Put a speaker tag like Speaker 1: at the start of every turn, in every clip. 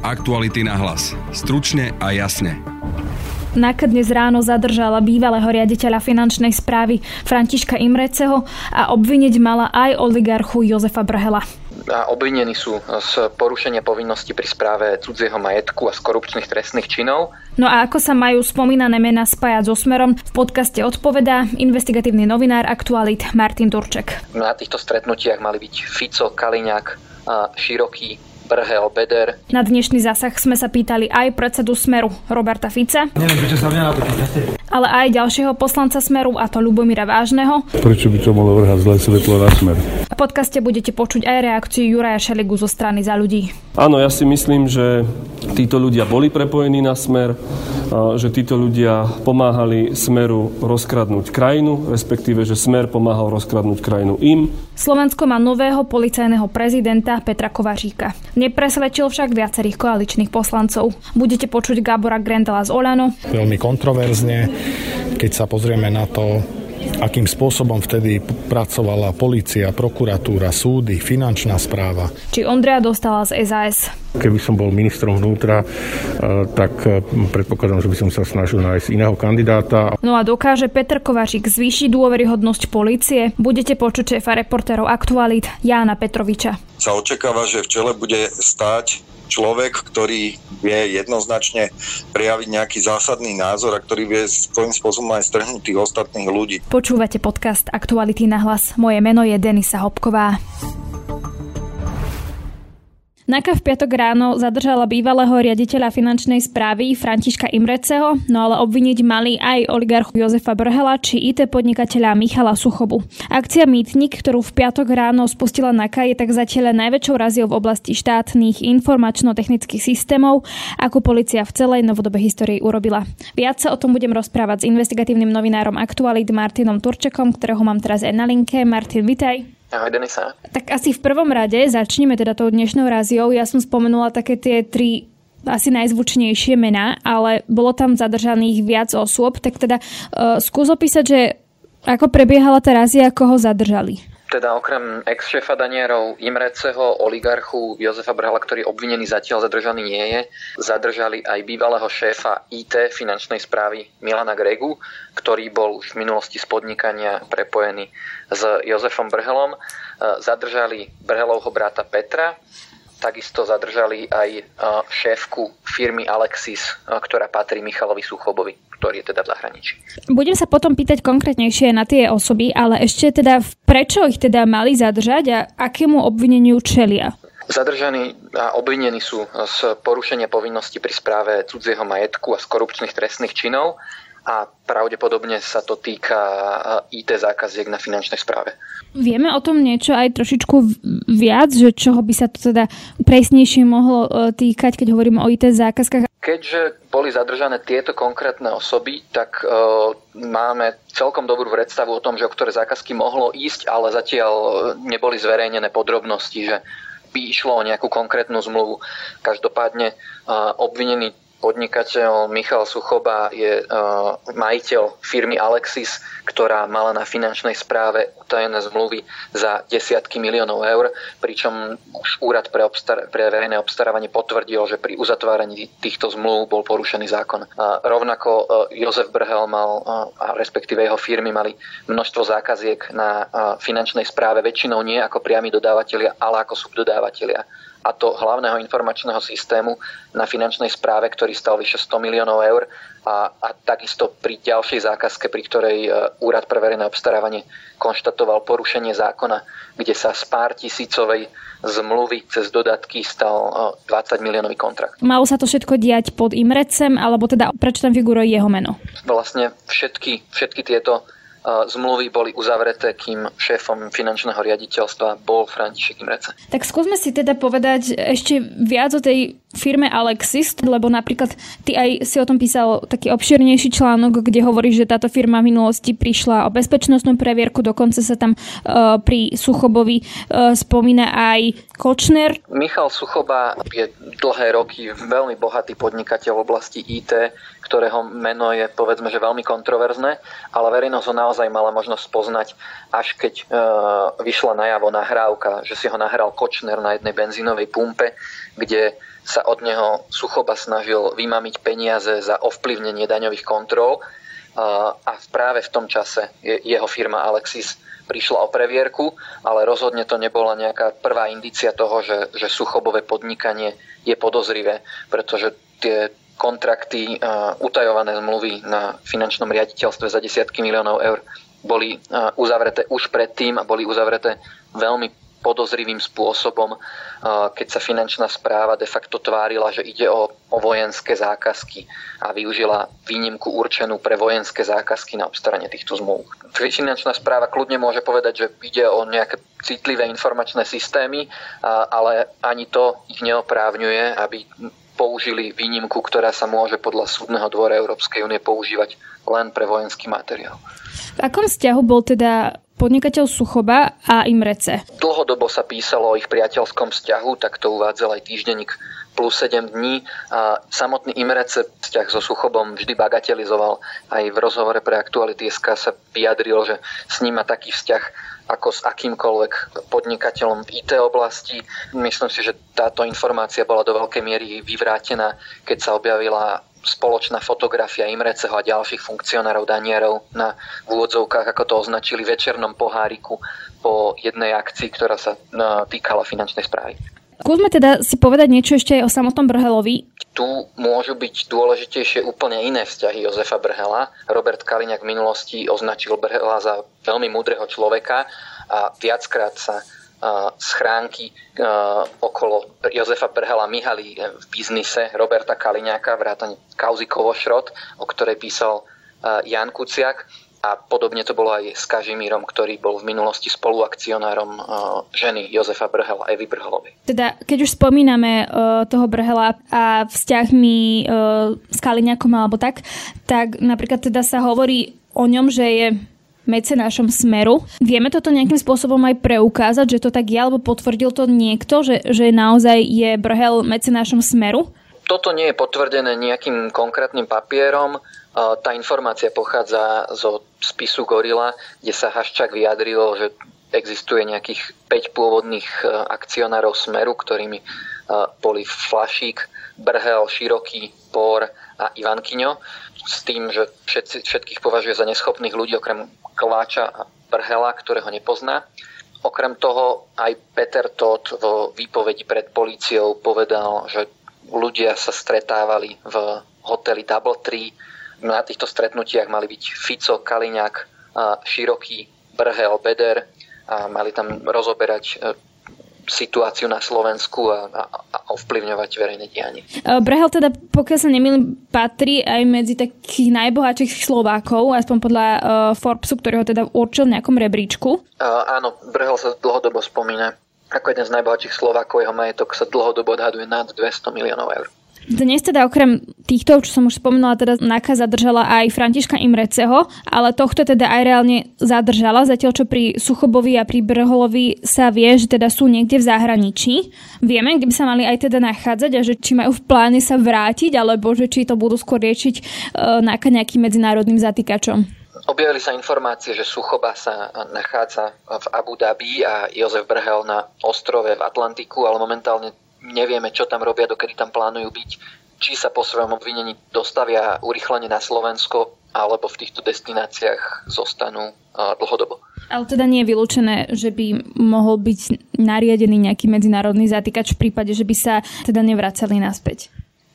Speaker 1: Aktuality na hlas. Stručne a jasne.
Speaker 2: NAKA dnes ráno zadržala bývalého riaditeľa finančnej správy Františka Imreceho a obviniť mala aj oligarchu Jozefa Brhela
Speaker 3: a obvinení sú z porušenia povinnosti pri správe cudzieho majetku a z korupčných trestných činov.
Speaker 2: No a ako sa majú spomínané mená spájať so Smerom, v podcaste odpovedá investigatívny novinár Aktualit Martin Turček.
Speaker 3: Na týchto stretnutiach mali byť Fico, Kaliňák, Široký, Brhel, Beder.
Speaker 2: Na dnešný zásah sme sa pýtali aj predsedu Smeru Roberta Fica.
Speaker 4: Neviem, prečo sa mňa na to pýtate.
Speaker 2: Ale aj ďalšieho poslanca Smeru, a to Lubomíra Vážneho.
Speaker 5: Prečo by to mohlo vrhať zlé svetlo na Smer?
Speaker 2: V podcaste budete počuť aj reakciu Juraja Šeligu zo strany za ľudí.
Speaker 6: Áno, ja si myslím, že títo ľudia boli prepojení na Smer, že títo ľudia pomáhali Smeru rozkradnúť krajinu, respektíve, že Smer pomáhal rozkradnúť krajinu im.
Speaker 2: Slovensko má nového policajného prezidenta Petra Kovaříka. Nepresvedčil však viacerých koaličných poslancov. Budete počuť Gábora Grendela z Olano.
Speaker 7: Veľmi kontroverzne, keď sa pozrieme na to, akým spôsobom vtedy pracovala policia, prokuratúra, súdy, finančná správa.
Speaker 2: Či Ondrea dostala z SAS.
Speaker 5: Keby som bol ministrom vnútra, e, tak e, predpokladám, že by som sa snažil nájsť iného kandidáta.
Speaker 2: No a dokáže Peter Kovačík zvýšiť dôveryhodnosť policie? Budete počuť šéfa reportérov Aktualit Jána Petroviča.
Speaker 8: Sa očakáva, že v čele bude stáť človek, ktorý vie jednoznačne prejaviť nejaký zásadný názor a ktorý vie svojím spôsobom aj strhnúť tých ostatných ľudí.
Speaker 2: Počúvate podcast Aktuality na hlas. Moje meno je Denisa Hopková. NAKA v piatok ráno zadržala bývalého riaditeľa finančnej správy Františka Imreceho, no ale obviniť mali aj oligarchu Jozefa Brhela či IT podnikateľa Michala Suchobu. Akcia Mýtnik, ktorú v piatok ráno spustila NAKA, je tak zatiaľ najväčšou raziou v oblasti štátnych informačno-technických systémov, ako policia v celej novodobej histórii urobila. Viac sa o tom budem rozprávať s investigatívnym novinárom Aktualit Martinom Turčekom, ktorého mám teraz aj na linke. Martin, vitaj.
Speaker 3: Ahoj Denisa.
Speaker 2: Tak asi v prvom rade začneme teda tou dnešnou raziou. Ja som spomenula také tie tri asi najzvučnejšie mená, ale bolo tam zadržaných viac osôb, tak teda uh, skús opísať, že ako prebiehala tá razia, ako ho zadržali.
Speaker 3: Teda okrem ex-šefa Danierov Imreceho, oligarchu Jozefa Brhala, ktorý obvinený zatiaľ zadržaný nie je, zadržali aj bývalého šéfa IT finančnej správy Milana Gregu, ktorý bol už v minulosti z podnikania prepojený s Jozefom Brhelom. Zadržali Brhelovho brata Petra, takisto zadržali aj šéfku firmy Alexis, ktorá patrí Michalovi Suchobovi ktorý je teda v zahraničí.
Speaker 2: Budem sa potom pýtať konkrétnejšie na tie osoby, ale ešte teda prečo ich teda mali zadržať a akému obvineniu čelia?
Speaker 3: Zadržaní a obvinení sú z porušenia povinnosti pri správe cudzieho majetku a z korupčných trestných činov a pravdepodobne sa to týka IT zákaziek na finančnej správe.
Speaker 2: Vieme o tom niečo aj trošičku viac, že čoho by sa to teda presnejšie mohlo e, týkať, keď hovoríme o IT zákazkách?
Speaker 3: Keďže boli zadržané tieto konkrétne osoby, tak uh, máme celkom dobrú predstavu o tom, že o ktoré zákazky mohlo ísť, ale zatiaľ neboli zverejnené podrobnosti, že by išlo o nejakú konkrétnu zmluvu. Každopádne uh, obvinený podnikateľ Michal Suchoba je uh, majiteľ firmy Alexis, ktorá mala na finančnej správe utajené zmluvy za desiatky miliónov eur, pričom už úrad pre, obstar- pre verejné obstarávanie potvrdil, že pri uzatváraní týchto zmluv bol porušený zákon. Uh, rovnako uh, Jozef Brhel mal, uh, a respektíve jeho firmy mali množstvo zákaziek na finančnej správe, väčšinou nie ako priami dodávateľia, ale ako subdodávateľia a to hlavného informačného systému na finančnej správe, ktorý stal vyše 100 miliónov eur a, a takisto pri ďalšej zákazke, pri ktorej e, Úrad pre verejné obstarávanie konštatoval porušenie zákona, kde sa z pár tisícovej zmluvy cez dodatky stal 20 e, miliónový kontrakt.
Speaker 2: Malo sa to všetko diať pod Imrecem, alebo teda prečo tam figuruje jeho meno?
Speaker 3: Vlastne všetky, všetky tieto zmluvy boli uzavreté, kým šéfom finančného riaditeľstva bol František Imrece.
Speaker 2: Tak skúsme si teda povedať ešte viac o tej firme Alexis, lebo napríklad ty aj si o tom písal taký obširnejší článok, kde hovoríš, že táto firma v minulosti prišla o bezpečnostnú previerku, dokonca sa tam uh, pri Suchobovi uh, spomína aj Kočner.
Speaker 3: Michal Suchoba je dlhé roky veľmi bohatý podnikateľ v oblasti IT, ktorého meno je povedzme, že veľmi kontroverzné, ale verejnosť ho naozaj mala možnosť poznať, až keď e, vyšla najavo nahrávka, že si ho nahral Kočner na jednej benzínovej pumpe, kde sa od neho Suchoba snažil vymamiť peniaze za ovplyvnenie daňových kontrol. A práve v tom čase jeho firma Alexis prišla o previerku, ale rozhodne to nebola nejaká prvá indícia toho, že, že Suchobové podnikanie je podozrivé, pretože tie kontrakty, utajované zmluvy na finančnom riaditeľstve za desiatky miliónov eur boli uzavreté už predtým a boli uzavreté veľmi podozrivým spôsobom, keď sa finančná správa de facto tvárila, že ide o, o vojenské zákazky a využila výnimku určenú pre vojenské zákazky na obstaranie týchto zmluv. Finančná správa kľudne môže povedať, že ide o nejaké citlivé informačné systémy, ale ani to ich neoprávňuje, aby použili výnimku, ktorá sa môže podľa súdneho dvora Európskej únie používať len pre vojenský materiál.
Speaker 2: V akom vzťahu bol teda podnikateľ Suchoba a Imrece?
Speaker 3: Dlhodobo sa písalo o ich priateľskom vzťahu, tak to uvádzal aj týždenník plus 7 dní. A samotný Imrece vzťah so Suchobom vždy bagatelizoval. Aj v rozhovore pre Aktuality SK sa vyjadril, že s ním má taký vzťah ako s akýmkoľvek podnikateľom v IT oblasti. Myslím si, že táto informácia bola do veľkej miery vyvrátená, keď sa objavila spoločná fotografia Imreceho a ďalších funkcionárov danierov na úvodzovkách, ako to označili, večernom poháriku po jednej akcii, ktorá sa no, týkala finančnej správy.
Speaker 2: Skúsme teda si povedať niečo ešte aj o samotnom Brhelovi.
Speaker 3: Tu môžu byť dôležitejšie úplne iné vzťahy Jozefa Brhela. Robert Kaliňák v minulosti označil Brhela za veľmi múdreho človeka a viackrát sa schránky okolo Jozefa Brhela myhali v biznise Roberta Kaliňáka, vrátane kauzy Kovošrot, o ktorej písal Jan Kuciak a podobne to bolo aj s Kažimírom, ktorý bol v minulosti spoluakcionárom ženy Jozefa Brhela, Evy Brhelovej.
Speaker 2: Teda, keď už spomíname uh, toho Brhela a vzťahmi uh, s Kaliňakom alebo tak, tak napríklad teda sa hovorí o ňom, že je mecenášom Smeru. Vieme toto nejakým spôsobom aj preukázať, že to tak je, alebo potvrdil to niekto, že, že naozaj je Brhel mecenášom Smeru?
Speaker 3: Toto nie je potvrdené nejakým konkrétnym papierom. Tá informácia pochádza zo spisu Gorila, kde sa Haščák vyjadril, že existuje nejakých 5 pôvodných e, akcionárov Smeru, ktorými e, boli Flašík, Brhel, Široký, Pór a Ivan Kiňo, s tým, že všetci, všetkých považuje za neschopných ľudí, okrem Kováča a Brhela, ktorého nepozná. Okrem toho aj Peter Todd vo výpovedi pred políciou povedal, že ľudia sa stretávali v hoteli Double Tree. Na týchto stretnutiach mali byť Fico, Kaliňák, Široký, Brhel, Beder a mali tam rozoberať e, situáciu na Slovensku a, a, a ovplyvňovať verejné dianie.
Speaker 2: E, Brehel teda, pokiaľ sa nemýlim, patrí aj medzi takých najbohatších Slovákov, aspoň podľa uh, Forbesu, ktorý ho teda určil v nejakom rebríčku.
Speaker 3: Uh, áno, Brehel sa dlhodobo spomína ako jeden z najbohatších Slovákov. Jeho majetok sa dlhodobo odhaduje nad 200 miliónov eur.
Speaker 2: Dnes teda okrem týchto, čo som už spomenula, teda NAKA zadržala aj Františka Imreceho, ale tohto teda aj reálne zadržala, zatiaľ čo pri Suchobovi a pri Brholovi sa vie, že teda sú niekde v zahraničí. Vieme, kde by sa mali aj teda nachádzať a že či majú v pláne sa vrátiť, alebo že či to budú skôr riešiť e, NAKA nejakým medzinárodným zatýkačom.
Speaker 3: Objavili sa informácie, že Suchoba sa nachádza v Abu Dhabi a Jozef Brhel na ostrove v Atlantiku, ale momentálne nevieme, čo tam robia, dokedy tam plánujú byť, či sa po svojom obvinení dostavia urychlene na Slovensko, alebo v týchto destináciách zostanú dlhodobo.
Speaker 2: Ale teda nie je vylúčené, že by mohol byť nariadený nejaký medzinárodný zatýkač v prípade, že by sa teda nevracali naspäť.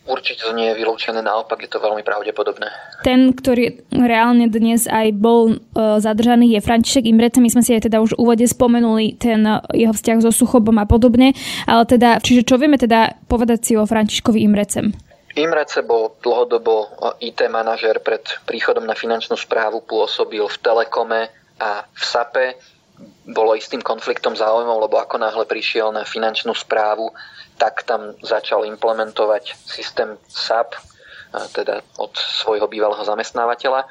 Speaker 3: Určite to nie je vylúčené, naopak je to veľmi pravdepodobné.
Speaker 2: Ten, ktorý reálne dnes aj bol e, zadržaný, je František Imrece. My sme si aj teda už v úvode spomenuli ten e, jeho vzťah so Suchobom a podobne. Ale teda, čiže čo vieme teda povedať si o Františkovi Imrecem?
Speaker 3: Imrece bol dlhodobo IT manažer pred príchodom na finančnú správu, pôsobil v Telekome a v SAPE. Bolo istým konfliktom záujmov, lebo ako náhle prišiel na finančnú správu, tak tam začal implementovať systém SAP, teda od svojho bývalého zamestnávateľa.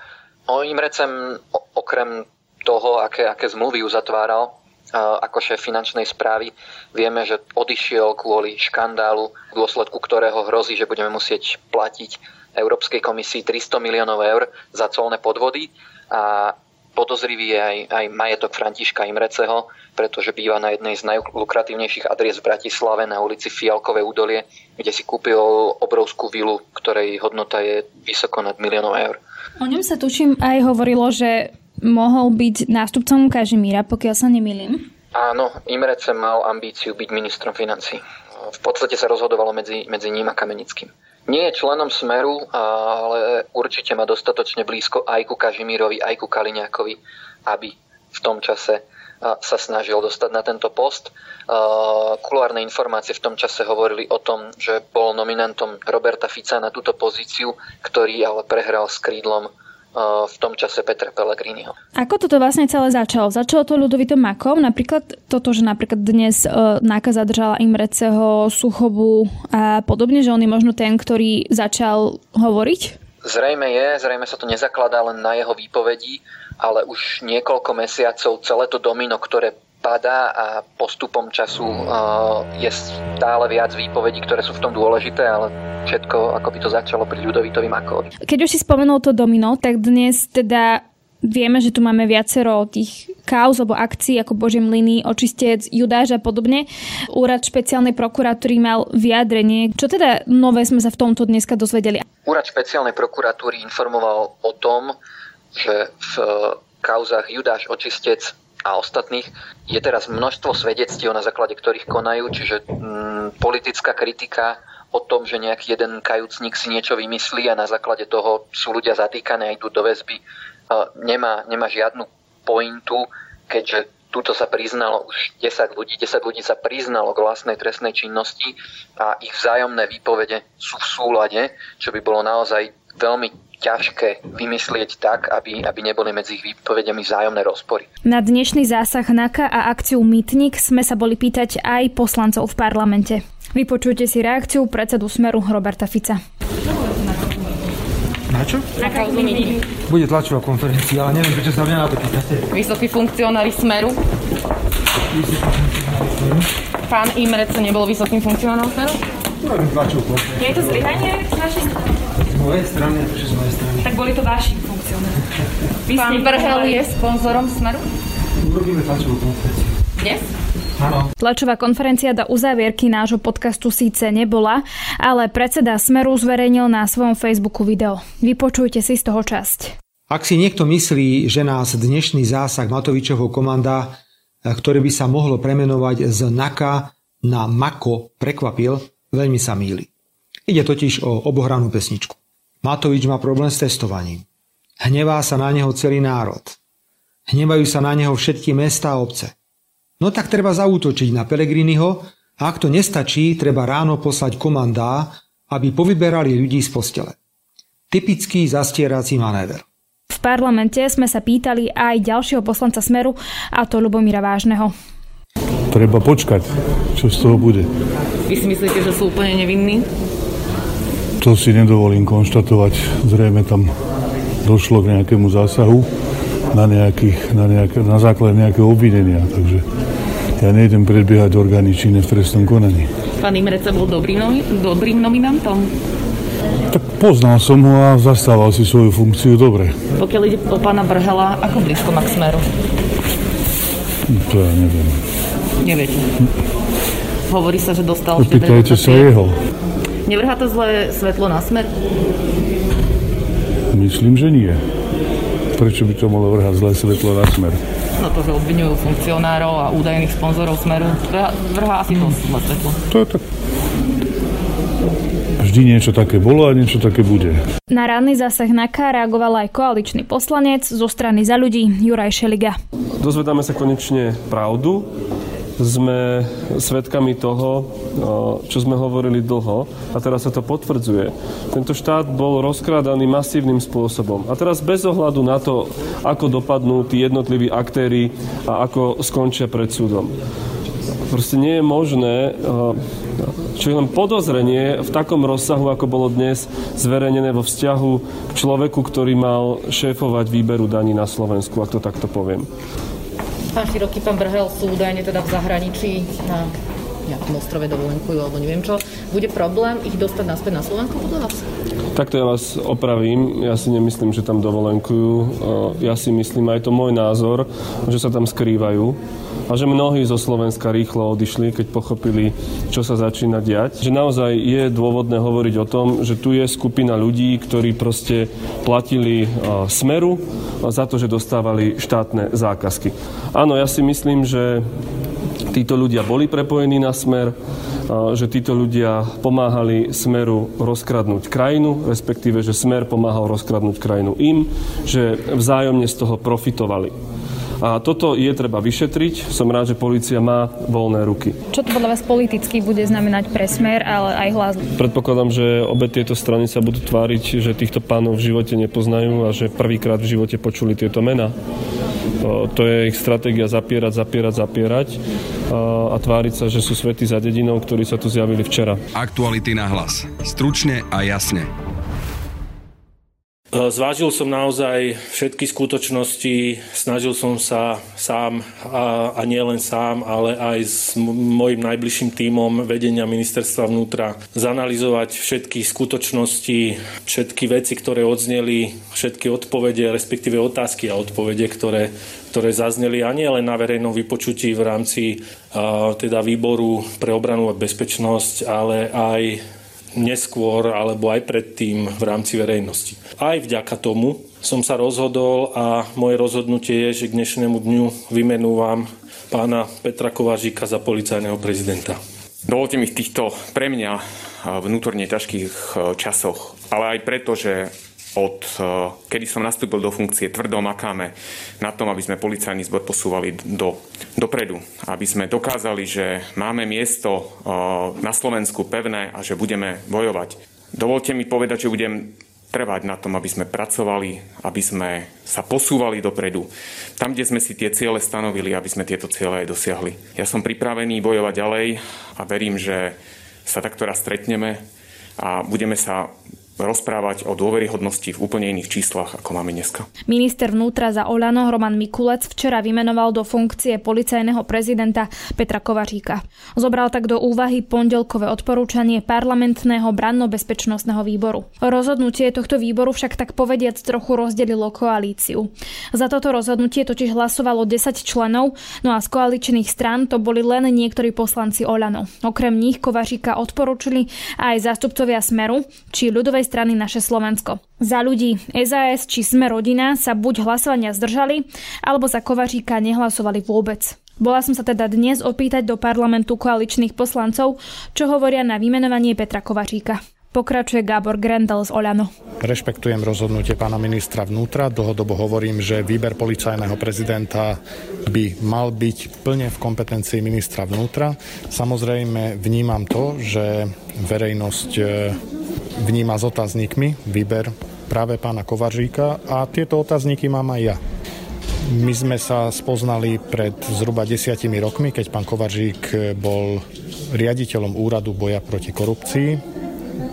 Speaker 3: O Imrecem okrem toho, aké, aké zmluvy uzatváral, ako šéf finančnej správy. Vieme, že odišiel kvôli škandálu, v dôsledku ktorého hrozí, že budeme musieť platiť Európskej komisii 300 miliónov eur za colné podvody a podozrivý je aj, aj majetok Františka Imreceho, pretože býva na jednej z najlukratívnejších adries v Bratislave na ulici Fialkové údolie, kde si kúpil obrovskú vilu, ktorej hodnota je vysoko nad miliónov eur.
Speaker 2: O ňom sa tuším aj hovorilo, že mohol byť nástupcom Kažimíra, pokiaľ sa nemýlim.
Speaker 3: Áno, Imrece mal ambíciu byť ministrom financí. V podstate sa rozhodovalo medzi, medzi ním a Kamenickým. Nie je členom Smeru, ale určite má dostatočne blízko aj ku Kažimírovi, aj ku Kaliňákovi, aby v tom čase sa snažil dostať na tento post. Kulárne informácie v tom čase hovorili o tom, že bol nominantom Roberta Fica na túto pozíciu, ktorý ale prehral s krídlom v tom čase Petra Pellegriniho.
Speaker 2: Ako toto vlastne celé začalo? Začalo to ľudovitom makom, napríklad toto, že napríklad dnes e, náka zadržala Imreceho, Suchobu a podobne, že on je možno ten, ktorý začal hovoriť?
Speaker 3: Zrejme je, zrejme sa to nezakladá len na jeho výpovedí, ale už niekoľko mesiacov celé to domino, ktoré padá a postupom času je stále viac výpovedí, ktoré sú v tom dôležité, ale všetko ako by to začalo pri Ľudovitovi Makovi.
Speaker 2: Keď už si spomenul to domino, tak dnes teda vieme, že tu máme viacero tých kauz alebo akcií ako Božie mlyny, očistec, Judáš a podobne. Úrad špeciálnej prokuratúry mal vyjadrenie. Čo teda nové sme sa v tomto dneska dozvedeli?
Speaker 3: Úrad špeciálnej prokuratúry informoval o tom, že v kauzach Judáš očistec a ostatných je teraz množstvo svedectiev, na základe ktorých konajú, čiže mm, politická kritika o tom, že nejaký jeden kajúcnik si niečo vymyslí a na základe toho sú ľudia zatýkané aj tu do väzby, nemá, nemá žiadnu pointu, keďže túto sa priznalo už 10 ľudí, 10 ľudí sa priznalo k vlastnej trestnej činnosti a ich vzájomné výpovede sú v súlade, čo by bolo naozaj veľmi ťažké vymyslieť tak, aby, aby neboli medzi ich výpovediami vzájomné rozpory.
Speaker 2: Na dnešný zásah NAKA a akciu Mýtnik sme sa boli pýtať aj poslancov v parlamente. Vypočujte si reakciu predsedu Smeru Roberta Fica.
Speaker 4: Na čo? Na kauzu Bude tlačová konferencia, ale neviem, prečo sa mňa na to pýtate.
Speaker 9: Vysokí funkcionári Smeru. Pán Imrec nebol vysokým funkcionárom Smeru?
Speaker 2: Je to zlyhanie z našej
Speaker 4: mojej strany, prečo z mojej strany.
Speaker 2: Tak boli to vaši funkcionári.
Speaker 9: Pán Brhel je sponzorom Smeru?
Speaker 4: Urobíme tlačovú konferenciu.
Speaker 9: Dnes?
Speaker 4: Áno.
Speaker 2: Tlačová konferencia do uzávierky nášho podcastu síce nebola, ale predseda Smeru zverejnil na svojom Facebooku video. Vypočujte si z toho časť.
Speaker 10: Ak si niekto myslí, že nás dnešný zásah Matovičovho komanda, ktoré by sa mohlo premenovať z NAKA na MAKO, prekvapil, veľmi sa míli. Ide totiž o obohranú pesničku. Matovič má problém s testovaním. Hnevá sa na neho celý národ. Hnevajú sa na neho všetky mesta a obce. No tak treba zaútočiť na Pelegriniho a ak to nestačí, treba ráno poslať komandá, aby povyberali ľudí z postele. Typický zastierací manéver.
Speaker 2: V parlamente sme sa pýtali aj ďalšieho poslanca Smeru, a to Lubomíra Vážneho.
Speaker 11: Treba počkať, čo z toho bude.
Speaker 9: Vy si myslíte, že sú úplne nevinní?
Speaker 11: To si nedovolím konštatovať. Zrejme tam došlo k nejakému zásahu na, nejakých, na, nejaké, na základe nejakého obvinenia. Takže ja nejdem predbiehať orgány činné v trestnom konaní.
Speaker 9: Pán Imrece bol dobrým, dobrým nominantom?
Speaker 11: Tak poznal som ho a zastával si svoju funkciu dobre.
Speaker 9: Pokiaľ ide o pána Brhela, ako blízko má k smeru?
Speaker 11: To ja neviem.
Speaker 9: Neviete. Hovorí sa, že dostal...
Speaker 11: Pýtajte sa jeho.
Speaker 9: Nevrhá to zlé svetlo na smer?
Speaker 11: Myslím, že nie. Prečo by to mohlo vrhať zlé svetlo na smer?
Speaker 9: No to, že obvinujú funkcionárov a údajných sponzorov smeru, vrhá, vrhá asi to zlé svetlo.
Speaker 11: To je tak. Vždy niečo také bolo a niečo také bude.
Speaker 2: Na ranný zásah NAKA reagoval aj koaličný poslanec zo strany za ľudí Juraj Šeliga.
Speaker 6: Dozvedáme sa konečne pravdu sme svedkami toho, čo sme hovorili dlho a teraz sa to potvrdzuje. Tento štát bol rozkrádaný masívnym spôsobom. A teraz bez ohľadu na to, ako dopadnú tí jednotliví aktéry a ako skončia pred súdom. Proste nie je možné, čo je len podozrenie v takom rozsahu, ako bolo dnes zverejnené vo vzťahu k človeku, ktorý mal šéfovať výberu daní na Slovensku, ak to takto poviem
Speaker 9: Pán Široký, pán Brhel sú údajne teda v zahraničí na nejakom ostrove dovolenkujú alebo neviem čo. Bude problém ich dostať naspäť na Slovensku podľa vás?
Speaker 6: Takto ja vás opravím. Ja si nemyslím, že tam dovolenkujú. Ja si myslím, aj to môj názor, že sa tam skrývajú a že mnohí zo Slovenska rýchlo odišli, keď pochopili, čo sa začína diať. Že naozaj je dôvodné hovoriť o tom, že tu je skupina ľudí, ktorí proste platili smeru za to, že dostávali štátne zákazky. Áno, ja si myslím, že títo ľudia boli prepojení na smer, že títo ľudia pomáhali smeru rozkradnúť krajinu, respektíve, že smer pomáhal rozkradnúť krajinu im, že vzájomne z toho profitovali. A toto je treba vyšetriť. Som rád, že policia má voľné ruky.
Speaker 2: Čo to podľa vás politicky bude znamenať pre smer, ale aj hlas?
Speaker 6: Predpokladám, že obe tieto strany sa budú tváriť, že týchto pánov v živote nepoznajú a že prvýkrát v živote počuli tieto mená. To je ich stratégia zapierať, zapierať, zapierať a tváriť sa, že sú svety za dedinou, ktorí sa tu zjavili včera.
Speaker 1: Aktuality na hlas. Stručne a jasne.
Speaker 12: Zvážil som naozaj všetky skutočnosti, snažil som sa sám a, a nie len sám, ale aj s mojim najbližším tímom vedenia ministerstva vnútra zanalizovať všetky skutočnosti, všetky veci, ktoré odzneli, všetky odpovede, respektíve otázky a odpovede, ktoré, ktoré zazneli a nie len na verejnom vypočutí v rámci a, teda výboru pre obranu a bezpečnosť, ale aj neskôr alebo aj predtým v rámci verejnosti. Aj vďaka tomu som sa rozhodol a moje rozhodnutie je, že k dnešnému dňu vymenúvam pána Petra Kovážika za policajného prezidenta.
Speaker 13: Dovolte mi v týchto pre mňa vnútorne ťažkých časoch, ale aj preto, že od eh, kedy som nastúpil do funkcie, tvrdo makáme na tom, aby sme policajný zbor posúvali do, dopredu. Aby sme dokázali, že máme miesto eh, na Slovensku pevné a že budeme bojovať. Dovolte mi povedať, že budem trvať na tom, aby sme pracovali, aby sme sa posúvali dopredu. Tam, kde sme si tie ciele stanovili, aby sme tieto ciele aj dosiahli. Ja som pripravený bojovať ďalej a verím, že sa takto raz stretneme a budeme sa rozprávať o dôveryhodnosti v úplne iných číslach, ako máme dneska.
Speaker 2: Minister vnútra za Olano Roman Mikulec včera vymenoval do funkcie policajného prezidenta Petra Kovaříka. Zobral tak do úvahy pondelkové odporúčanie parlamentného branno-bezpečnostného výboru. Rozhodnutie tohto výboru však tak povediac trochu rozdelilo koalíciu. Za toto rozhodnutie totiž hlasovalo 10 členov, no a z koaličných strán to boli len niektorí poslanci Olano. Okrem nich Kovaříka odporúčili aj zástupcovia Smeru či ľudovej druhej strany naše Slovensko. Za ľudí SAS či Sme rodina sa buď hlasovania zdržali, alebo za Kovaříka nehlasovali vôbec. Bola som sa teda dnes opýtať do parlamentu koaličných poslancov, čo hovoria na vymenovanie Petra Kovaříka. Pokračuje Gábor Grendel z Oľano.
Speaker 7: Rešpektujem rozhodnutie pána ministra vnútra. Dlhodobo hovorím, že výber policajného prezidenta by mal byť plne v kompetencii ministra vnútra. Samozrejme vnímam to, že verejnosť vníma s otáznikmi výber práve pána Kovaržíka a tieto otázniky mám aj ja. My sme sa spoznali pred zhruba desiatimi rokmi, keď pán Kovaržík bol riaditeľom úradu boja proti korupcii,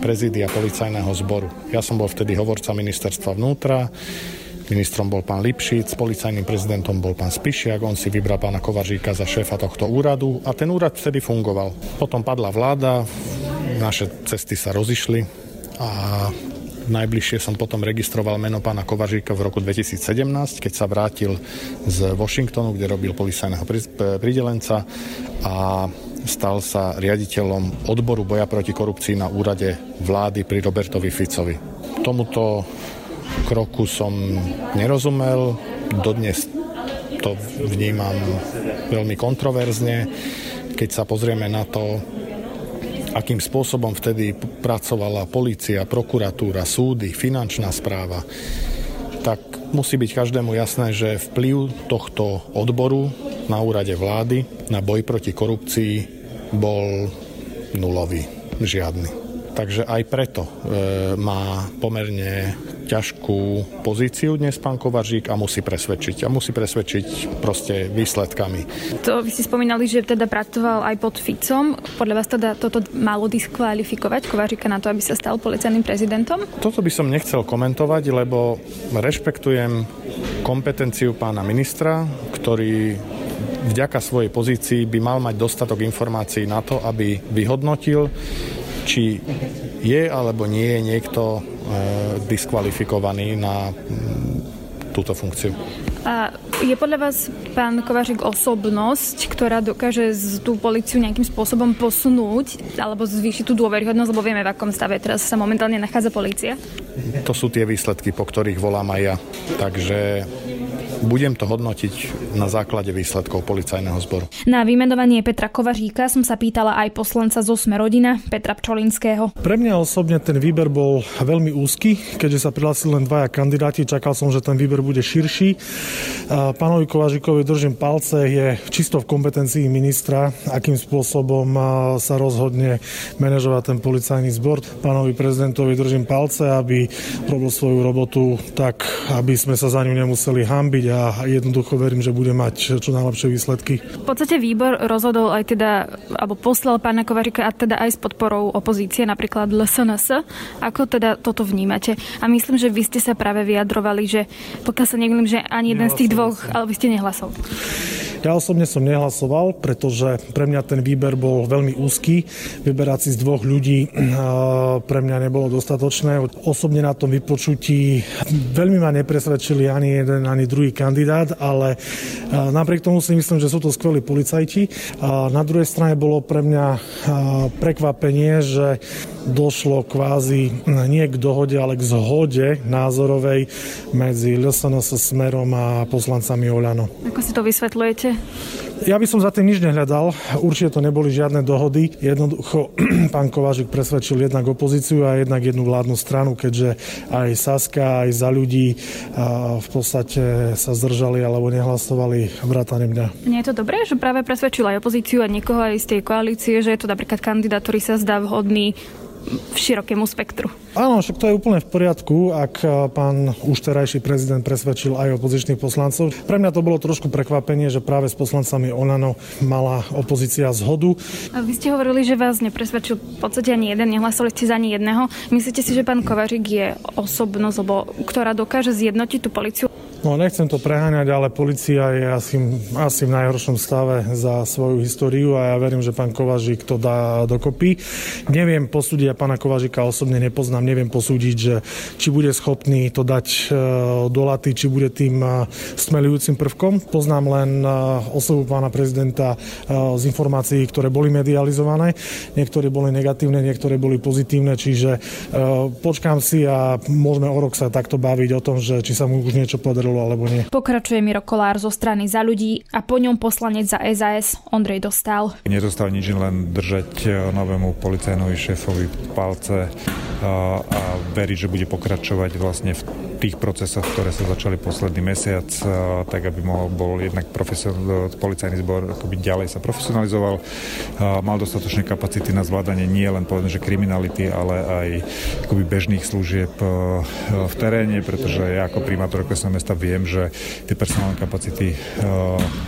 Speaker 7: prezídia policajného zboru. Ja som bol vtedy hovorca ministerstva vnútra, ministrom bol pán Lipšic, policajným prezidentom bol pán Spišiak, on si vybral pána Kovaržíka za šéfa tohto úradu a ten úrad vtedy fungoval. Potom padla vláda, naše cesty sa rozišli, a Najbližšie som potom registroval meno pána Kovažíka v roku 2017, keď sa vrátil z Washingtonu, kde robil policajného pridelenca a stal sa riaditeľom odboru boja proti korupcii na úrade vlády pri Robertovi Ficovi. Tomuto kroku som nerozumel, dodnes to vnímam veľmi kontroverzne. Keď sa pozrieme na to, akým spôsobom vtedy pracovala policia, prokuratúra, súdy, finančná správa, tak musí byť každému jasné, že vplyv tohto odboru na úrade vlády na boj proti korupcii bol nulový, žiadny. Takže aj preto e, má pomerne ťažkú pozíciu dnes pán Kovaržík a musí presvedčiť. A musí presvedčiť proste výsledkami.
Speaker 2: To vy ste spomínali, že teda pracoval aj pod Ficom. Podľa vás teda toto malo diskvalifikovať Kovaříka na to, aby sa stal policajným prezidentom?
Speaker 7: Toto by som nechcel komentovať, lebo rešpektujem kompetenciu pána ministra, ktorý vďaka svojej pozícii by mal mať dostatok informácií na to, aby vyhodnotil, či je alebo nie je niekto e, diskvalifikovaný na túto funkciu.
Speaker 2: A je podľa vás, pán Kovařík, osobnosť, ktorá dokáže tú policiu nejakým spôsobom posunúť alebo zvýšiť tú dôveryhodnosť, lebo vieme, v akom stave teraz sa momentálne nachádza policia?
Speaker 7: To sú tie výsledky, po ktorých volám aj ja. Takže budem to hodnotiť na základe výsledkov policajného zboru.
Speaker 2: Na vymenovanie Petra Kovaříka som sa pýtala aj poslanca zo Smerodina, Petra Pčolinského.
Speaker 14: Pre mňa osobne ten výber bol veľmi úzky, keďže sa prihlásili len dvaja kandidáti, čakal som, že ten výber bude širší. Pánovi Kovaříkovi držím palce, je čisto v kompetencii ministra, akým spôsobom sa rozhodne manažovať ten policajný zbor. Pánovi prezidentovi držím palce, aby robil svoju robotu tak, aby sme sa za ňu nemuseli hambiť a jednoducho verím, že bude mať čo najlepšie výsledky.
Speaker 2: V podstate výbor rozhodol aj teda, alebo poslal pána Kovarika a teda aj s podporou opozície, napríklad LSNS. Ako teda toto vnímate? A myslím, že vy ste sa práve vyjadrovali, že pokiaľ sa nemýlim, že ani jeden z tých dvoch, ale vy ste nehlasoval.
Speaker 14: Ja osobne som nehlasoval, pretože pre mňa ten výber bol veľmi úzky. Vyberať si z dvoch ľudí pre mňa nebolo dostatočné. Osobne na tom vypočutí veľmi ma nepresvedčili ani jeden, ani druhý kandidát, ale napriek tomu si myslím, že sú to skvelí policajti. Na druhej strane bolo pre mňa prekvapenie, že došlo kvázi nie k dohode, ale k zhode názorovej medzi LSNS Smerom a poslancami Oľano.
Speaker 2: Ako si to vysvetľujete?
Speaker 14: Ja by som za tým nič nehľadal. Určite to neboli žiadne dohody. Jednoducho pán Kovážik presvedčil jednak opozíciu a jednak jednu vládnu stranu, keďže aj Saska, aj za ľudí v podstate sa zdržali alebo nehlasovali vrátane mňa.
Speaker 2: Nie je to dobré, že práve presvedčil aj opozíciu a niekoho aj z tej koalície, že je to napríklad kandidát, ktorý sa zdá vhodný v širokému spektru.
Speaker 14: Áno, však to je úplne v poriadku, ak eh, pán už terajší prezident presvedčil aj opozičných poslancov. Pre mňa to bolo trošku prekvapenie, že práve s poslancami Olano mala opozícia zhodu.
Speaker 2: A vy ste hovorili, že vás nepresvedčil v podstate ani jeden, nehlasovali ste za ani jedného. Myslíte si, že pán Kovařík je osobnosť, ktorá dokáže zjednotiť tú policiu?
Speaker 14: No nechcem to preháňať, ale policia je asi, asi v najhoršom stave za svoju históriu a ja verím, že pán Kovažík to dá dokopy. Neviem posúdiť, a pána Kovažika osobne nepoznám, neviem posúdiť, že či bude schopný to dať e, do laty, či bude tým e, smelujúcim prvkom. Poznám len e, osobu pána prezidenta z informácií, ktoré boli medializované. Niektoré boli negatívne, niektoré boli pozitívne, čiže počkám si a môžeme o rok sa takto baviť o tom, že či sa mu už niečo podarilo kontrolu alebo nie.
Speaker 2: Pokračuje Miro Kolár zo strany za ľudí a po ňom poslanec za SAS Ondrej Dostal.
Speaker 15: Nedostal nič len držať novému policajnovi šéfovi palce a, veriť, že bude pokračovať vlastne v tých procesoch, ktoré sa začali posledný mesiac, tak aby mohol bol jednak profesion, policajný zbor akoby ďalej sa profesionalizoval. Mal dostatočné kapacity na zvládanie nie len povedzme, že kriminality, ale aj akoby bežných služieb v teréne, pretože ja ako primátor okresného mesta viem, že tie personálne kapacity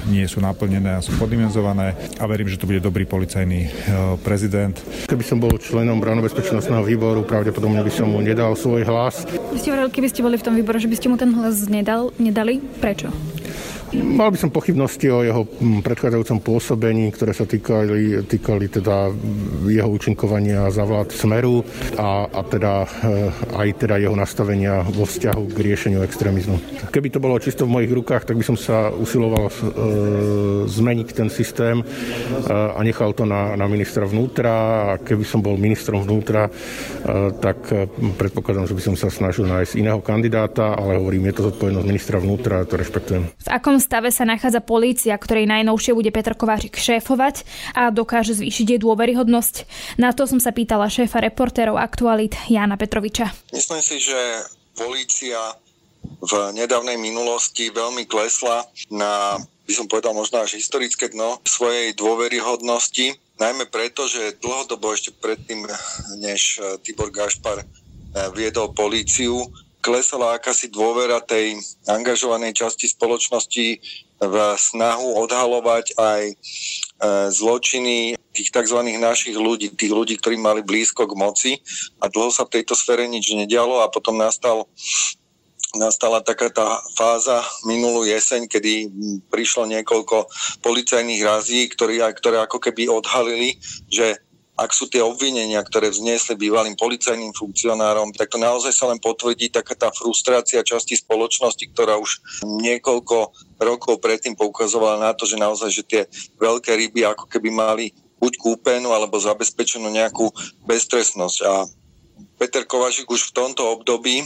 Speaker 15: nie sú naplnené a sú poddimenzované a verím, že to bude dobrý policajný prezident.
Speaker 5: Keby som bol členom branno-bezpečnostného výboru, pravdepodobne by som mu nedal svoj hlas.
Speaker 2: Vy ste hovorili, keby ste boli v tom výbore, že by ste mu ten hlas nedal, nedali. Prečo?
Speaker 5: Mal by som pochybnosti o jeho mm, predchádzajúcom pôsobení, ktoré sa týkali, týkali teda jeho účinkovania za vlád Smeru a, a teda eh, aj teda jeho nastavenia vo vzťahu k riešeniu extrémizmu. Keby to bolo čisto v mojich rukách, tak by som sa usiloval e, zmeniť ten systém e, a nechal to na, na ministra vnútra a keby som bol ministrom vnútra, e, tak predpokladám, že by som sa snažil nájsť iného kandidáta, ale hovorím, je to zodpovednosť ministra vnútra to rešpektujem.
Speaker 2: V akom stave sa nachádza polícia, ktorej najnovšie bude Petr Kováčik šéfovať a dokáže zvýšiť jej dôveryhodnosť. Na to som sa pýtala šéfa reportérov Aktualit Jana Petroviča.
Speaker 8: Myslím si, že polícia v nedávnej minulosti veľmi klesla na, by som povedal, možno až historické dno svojej dôveryhodnosti, najmä preto, že dlhodobo ešte predtým, než Tibor Gašpar eh, viedol políciu, klesala akási dôvera tej angažovanej časti spoločnosti v snahu odhalovať aj e, zločiny tých tzv. našich ľudí, tých ľudí, ktorí mali blízko k moci a dlho sa v tejto sfére nič nedialo a potom nastal nastala taká tá fáza minulú jeseň, kedy prišlo niekoľko policajných razí, ktorí, ktoré ako keby odhalili, že ak sú tie obvinenia, ktoré vzniesli bývalým policajným funkcionárom, tak to naozaj sa len potvrdí taká tá frustrácia časti spoločnosti, ktorá už niekoľko rokov predtým poukazovala na to, že naozaj, že tie veľké ryby ako keby mali buď kúpenú alebo zabezpečenú nejakú beztrestnosť. A Peter Kovažik už v tomto období,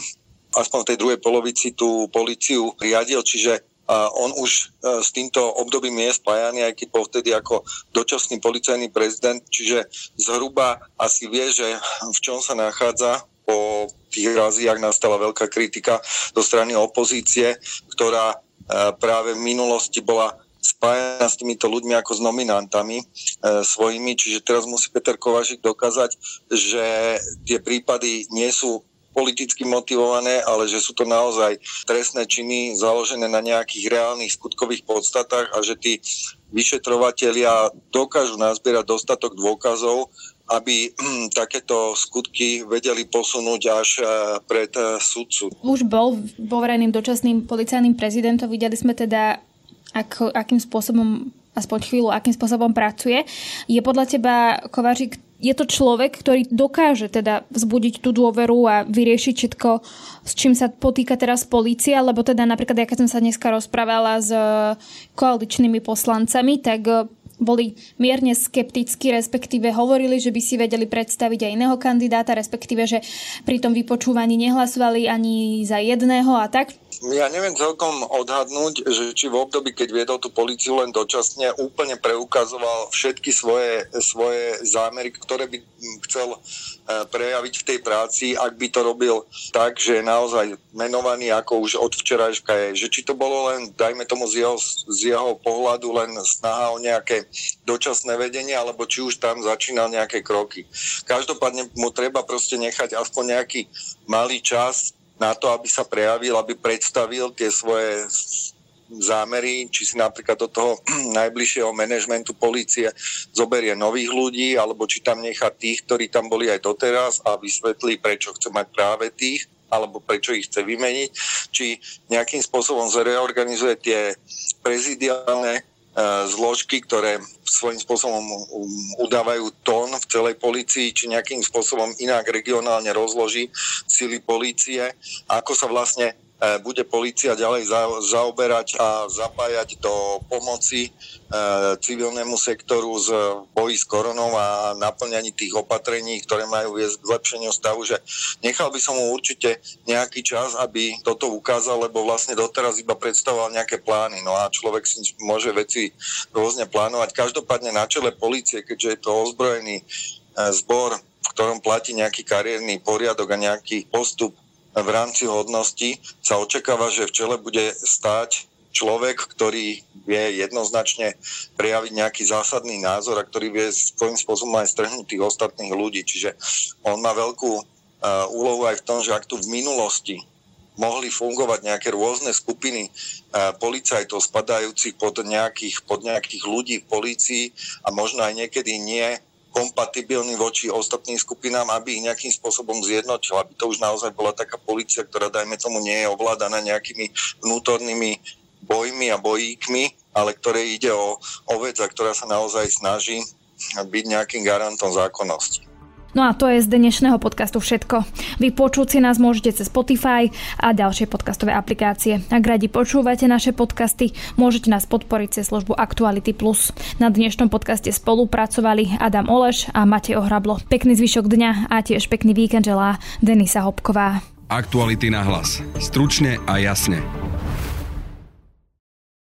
Speaker 8: aspoň v tej druhej polovici, tú policiu riadil, čiže on už e, s týmto obdobím je spájaný, aj keď bol vtedy ako dočasný policajný prezident, čiže zhruba asi vie, že v čom sa nachádza. Po tých raziach nastala veľká kritika zo strany opozície, ktorá e, práve v minulosti bola spájana s týmito ľuďmi ako s nominantami e, svojimi, čiže teraz musí Peter Kovažik dokázať, že tie prípady nie sú politicky motivované, ale že sú to naozaj trestné činy založené na nejakých reálnych skutkových podstatách a že tí vyšetrovatelia dokážu nazbierať dostatok dôkazov, aby hm, takéto skutky vedeli posunúť až eh, pred eh, sudcu.
Speaker 2: Už bol povereným dočasným policajným prezidentom. Videli sme teda, ako, akým spôsobom aspoň chvíľu, akým spôsobom pracuje. Je podľa teba, Kovařík, je to človek, ktorý dokáže teda vzbudiť tú dôveru a vyriešiť všetko, s čím sa potýka teraz polícia, lebo teda napríklad, ja keď som sa dneska rozprávala s koaličnými poslancami, tak boli mierne skeptickí, respektíve hovorili, že by si vedeli predstaviť aj iného kandidáta, respektíve, že pri tom vypočúvaní nehlasovali ani za jedného a tak.
Speaker 8: Ja neviem celkom odhadnúť, že či v období, keď viedol tú policiu len dočasne, úplne preukazoval všetky svoje, svoje zámery, ktoré by chcel e, prejaviť v tej práci, ak by to robil tak, že je naozaj menovaný ako už od včerajška je. Že či to bolo len, dajme tomu z jeho, z jeho pohľadu, len snaha o nejaké dočasné vedenie, alebo či už tam začínal nejaké kroky. Každopádne mu treba proste nechať aspoň nejaký malý čas na to, aby sa prejavil, aby predstavil tie svoje zámery, či si napríklad do toho najbližšieho manažmentu policie zoberie nových ľudí, alebo či tam nechá tých, ktorí tam boli aj doteraz a vysvetlí, prečo chce mať práve tých, alebo prečo ich chce vymeniť, či nejakým spôsobom zreorganizuje tie prezidiálne zložky, ktoré svojím spôsobom udávajú tón v celej policii, či nejakým spôsobom inak regionálne rozloží sily polície, ako sa vlastne E, bude policia ďalej zaoberať a zapájať do pomoci e, civilnému sektoru z boji s koronou a naplňaní tých opatrení, ktoré majú viesť k zlepšeniu stavu, že nechal by som mu určite nejaký čas, aby toto ukázal, lebo vlastne doteraz iba predstavoval nejaké plány. No a človek si môže veci rôzne plánovať. Každopádne na čele policie, keďže je to ozbrojený e, zbor, v ktorom platí nejaký kariérny poriadok a nejaký postup v rámci hodnosti sa očakáva, že v čele bude stáť človek, ktorý vie jednoznačne prejaviť nejaký zásadný názor a ktorý vie svojím spôsobom aj strhnúť tých ostatných ľudí. Čiže on má veľkú uh, úlohu aj v tom, že ak tu v minulosti mohli fungovať nejaké rôzne skupiny uh, policajtov spadajúcich pod nejakých, pod nejakých ľudí v polícii a možno aj niekedy nie kompatibilní voči ostatným skupinám, aby ich nejakým spôsobom zjednotil, aby to už naozaj bola taká policia, ktorá, dajme tomu, nie je ovládaná nejakými vnútornými bojmi a bojíkmi, ale ktoré ide o, o vec, a ktorá sa naozaj snaží byť nejakým garantom zákonnosti.
Speaker 2: No a to je z dnešného podcastu všetko. Vy počuť nás môžete cez Spotify a ďalšie podcastové aplikácie. Ak radi počúvate naše podcasty, môžete nás podporiť cez službu Aktuality Plus. Na dnešnom podcaste spolupracovali Adam Oleš a Matej Ohrablo. Pekný zvyšok dňa a tiež pekný víkend želá Denisa Hopková.
Speaker 1: Aktuality na hlas. Stručne a jasne.